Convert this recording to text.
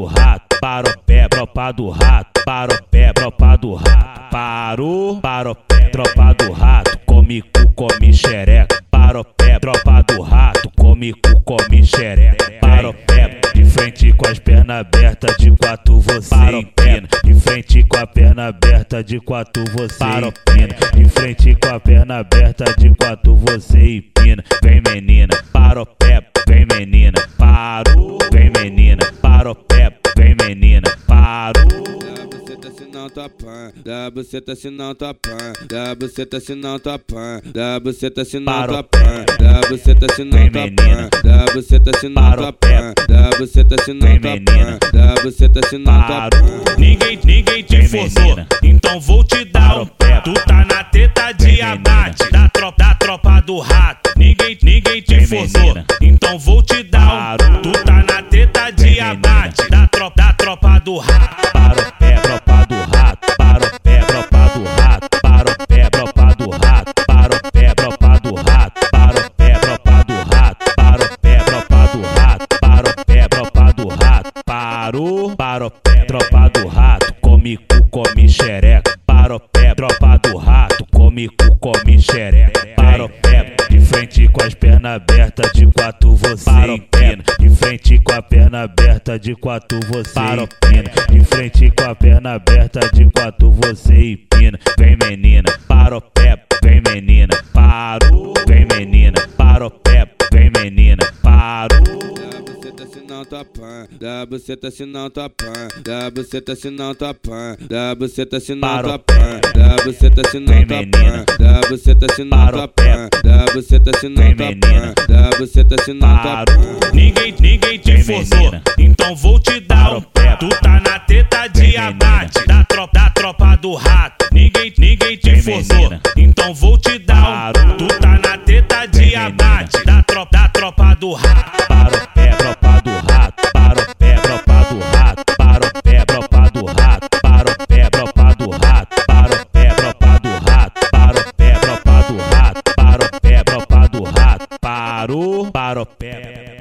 do rato, para o pé, tropa do rato, para o pé, tropa do rato, parou, pé, tropa do rato, come cu, come xereca, para o pé, tropa do rato, come cu, come xereca, para o pé, de frente com as pernas abertas, de quatro você empina, de frente com a perna aberta, de quatro você empina, de frente com a perna aberta, de quatro você empina, vem menina, para o pé, vem menina, parou, buceta se não tua pan, dá buceta se não tua pan, dá buceta se não tua pan, dá buceta se não tua pan, dá buceta se não tua pan, dá buceta se não tua pan, dá buceta se não tua pan, dá buceta se não tua pan. Ninguém, ninguém te forçou, então vou te dar um pé. Tu tá na teta de abate, da tropa, da tropa do rato. Ninguém, ninguém te forçou, então vou te dar um. Tu tá na teta de abate, da tropa, da tropa do rato. Parou, para o pé, tropa do rato, come cu, come xereca, para o pé, tropa do rato, come cu, come xereca, para o pé, de frente com as pernas abertas, de quatro você empina, de frente com a perna aberta, de quatro você empina, de frente com a perna aberta, de quatro você empina, vem menina, para o pé, vem menina, parou, vem menina, para o pé, vem menina, parou. Dá buceta se não tua pan, dá buceta se não tua pan, dá buceta se não tua pan, dá buceta se não tua pan, dá buceta se não tua pan, dá buceta se não tua pan, dá buceta se não tua pan, dá buceta se não tua pan. Ninguém, ninguém te forçou, então vou te dar um pé. Tu tá na teta de abate, da tropa, da tropa do rato. Ninguém, ninguém te forçou, então vou te dar um. Tu tá na teta de abate, da tropa, da tropa parou, pé.